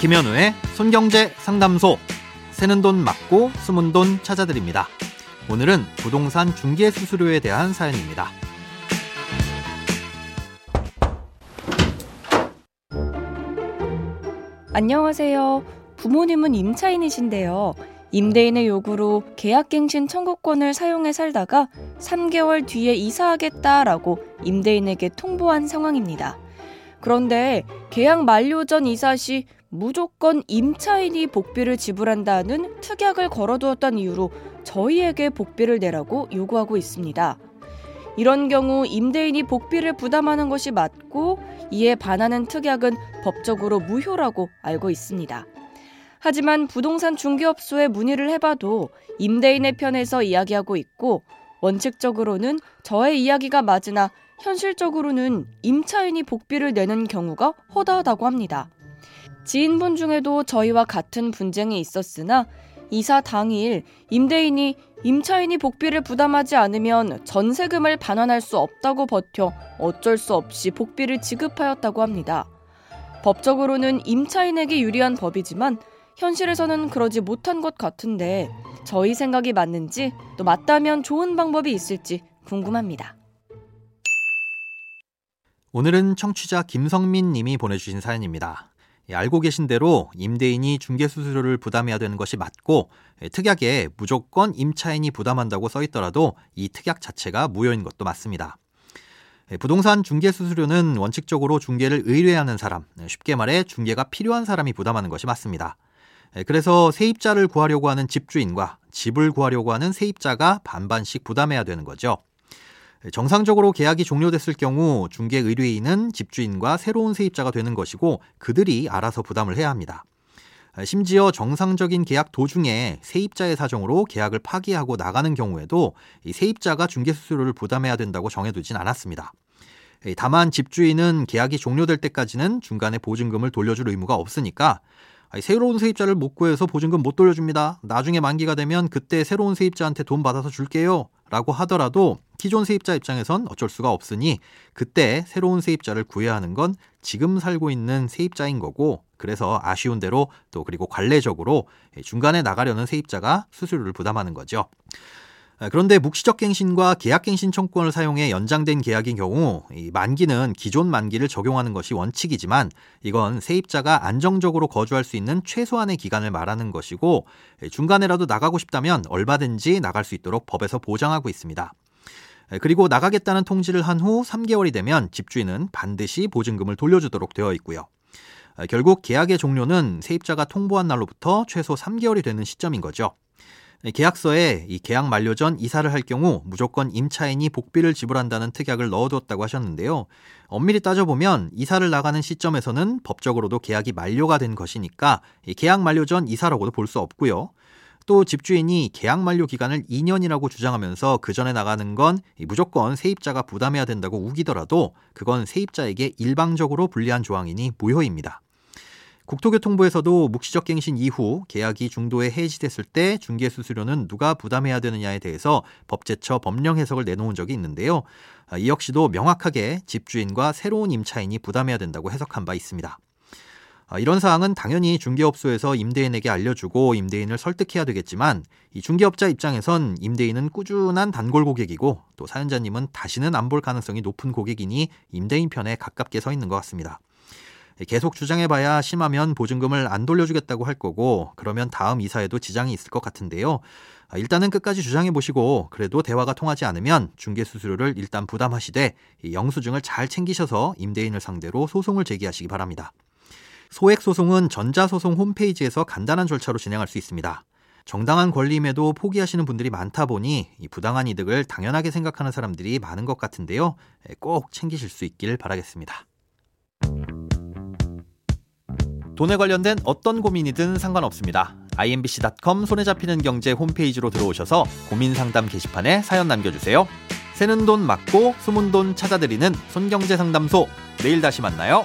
김현우의 손경제 상담소. 새는 돈 맞고 숨은 돈 찾아드립니다. 오늘은 부동산 중개 수수료에 대한 사연입니다. 안녕하세요. 부모님은 임차인이신데요. 임대인의 요구로 계약갱신 청구권을 사용해 살다가 3개월 뒤에 이사하겠다라고 임대인에게 통보한 상황입니다. 그런데 계약 만료 전 이사 시 무조건 임차인이 복비를 지불한다는 특약을 걸어두었다는 이유로 저희에게 복비를 내라고 요구하고 있습니다. 이런 경우 임대인이 복비를 부담하는 것이 맞고 이에 반하는 특약은 법적으로 무효라고 알고 있습니다. 하지만 부동산 중개업소에 문의를 해봐도 임대인의 편에서 이야기하고 있고 원칙적으로는 저의 이야기가 맞으나 현실적으로는 임차인이 복비를 내는 경우가 허다하다고 합니다. 지인분 중에도 저희와 같은 분쟁이 있었으나 이사 당일 임대인이 임차인이 복비를 부담하지 않으면 전세금을 반환할 수 없다고 버텨 어쩔 수 없이 복비를 지급하였다고 합니다. 법적으로는 임차인에게 유리한 법이지만 현실에서는 그러지 못한 것 같은데 저희 생각이 맞는지 또 맞다면 좋은 방법이 있을지 궁금합니다. 오늘은 청취자 김성민 님이 보내주신 사연입니다. 예, 알고 계신 대로 임대인이 중개수수료를 부담해야 되는 것이 맞고 예, 특약에 무조건 임차인이 부담한다고 써 있더라도 이 특약 자체가 무효인 것도 맞습니다. 예, 부동산 중개 수수료는 원칙적으로 중개를 의뢰하는 사람, 쉽게 말해 중개가 필요한 사람이 부담하는 것이 맞습니다. 그래서 세입자를 구하려고 하는 집주인과 집을 구하려고 하는 세입자가 반반씩 부담해야 되는 거죠. 정상적으로 계약이 종료됐을 경우 중개 의뢰인은 집주인과 새로운 세입자가 되는 것이고 그들이 알아서 부담을 해야 합니다. 심지어 정상적인 계약 도중에 세입자의 사정으로 계약을 파기하고 나가는 경우에도 세입자가 중개 수수료를 부담해야 된다고 정해두진 않았습니다. 다만 집주인은 계약이 종료될 때까지는 중간에 보증금을 돌려줄 의무가 없으니까 새로운 세입자를 못 구해서 보증금 못 돌려줍니다. 나중에 만기가 되면 그때 새로운 세입자한테 돈 받아서 줄게요. 라고 하더라도 기존 세입자 입장에선 어쩔 수가 없으니 그때 새로운 세입자를 구해야 하는 건 지금 살고 있는 세입자인 거고 그래서 아쉬운 대로 또 그리고 관례적으로 중간에 나가려는 세입자가 수수료를 부담하는 거죠. 아, 그런데 묵시적 갱신과 계약 갱신 청구권을 사용해 연장된 계약인 경우 만기는 기존 만기를 적용하는 것이 원칙이지만 이건 세입자가 안정적으로 거주할 수 있는 최소한의 기간을 말하는 것이고 중간에라도 나가고 싶다면 얼마든지 나갈 수 있도록 법에서 보장하고 있습니다. 그리고 나가겠다는 통지를 한 후 3개월이 되면 집주인은 반드시 보증금을 돌려주도록 되어 있고요. 결국 계약의 종료는 세입자가 통보한 날로부터 최소 3개월이 되는 시점인 거죠. 네, 계약서에 이 계약 만료 전 이사를 할 경우 무조건 임차인이 복비를 지불한다는 특약을 넣어두었다고 하셨는데요. 엄밀히 따져보면 이사를 나가는 시점에서는 법적으로도 계약이 만료가 된 것이니까 계약 만료 전 이사라고도 볼 수 없고요. 또 집주인이 계약 만료 기간을 2년이라고 주장하면서 그 전에 나가는 건 무조건 세입자가 부담해야 된다고 우기더라도 그건 세입자에게 일방적으로 불리한 조항이니 무효입니다. 국토교통부에서도 묵시적 갱신 이후 계약이 중도에 해지됐을 때 중개 수수료는 누가 부담해야 되느냐에 대해서 법제처 법령 해석을 내놓은 적이 있는데요. 아, 이 역시도 명확하게 집주인과 새로운 임차인이 부담해야 된다고 해석한 바 있습니다. 아, 이런 사항은 당연히 중개업소에서 임대인에게 알려주고 임대인을 설득해야 되겠지만 이 중개업자 입장에선 임대인은 꾸준한 단골 고객이고 또 사연자님은 다시는 안 볼 가능성이 높은 고객이니 임대인 편에 가깝게 서 있는 것 같습니다. 계속 주장해봐야 심하면 보증금을 안 돌려주겠다고 할 거고 그러면 다음 이사에도 지장이 있을 것 같은데요. 아, 일단은 끝까지 주장해 보시고 그래도 대화가 통하지 않으면 중개 수수료를 일단 부담하시되 영수증을 잘 챙기셔서 임대인을 상대로 소송을 제기하시기 바랍니다. 소액 소송은 전자소송 홈페이지에서 간단한 절차로 진행할 수 있습니다. 정당한 권리임에도 포기하시는 분들이 많다 보니 부당한 이득을 당연하게 생각하는 사람들이 많은 것 같은데요. 꼭 챙기실 수 있길 바라겠습니다. 돈에 관련된 어떤 고민이든 상관없습니다. imbc.com 손에 잡히는 경제 홈페이지로 들어오셔서 고민 상담 게시판에 사연 남겨주세요. 새는 돈 맞고 숨은 돈 찾아드리는 손경제 상담소. 내일 다시 만나요.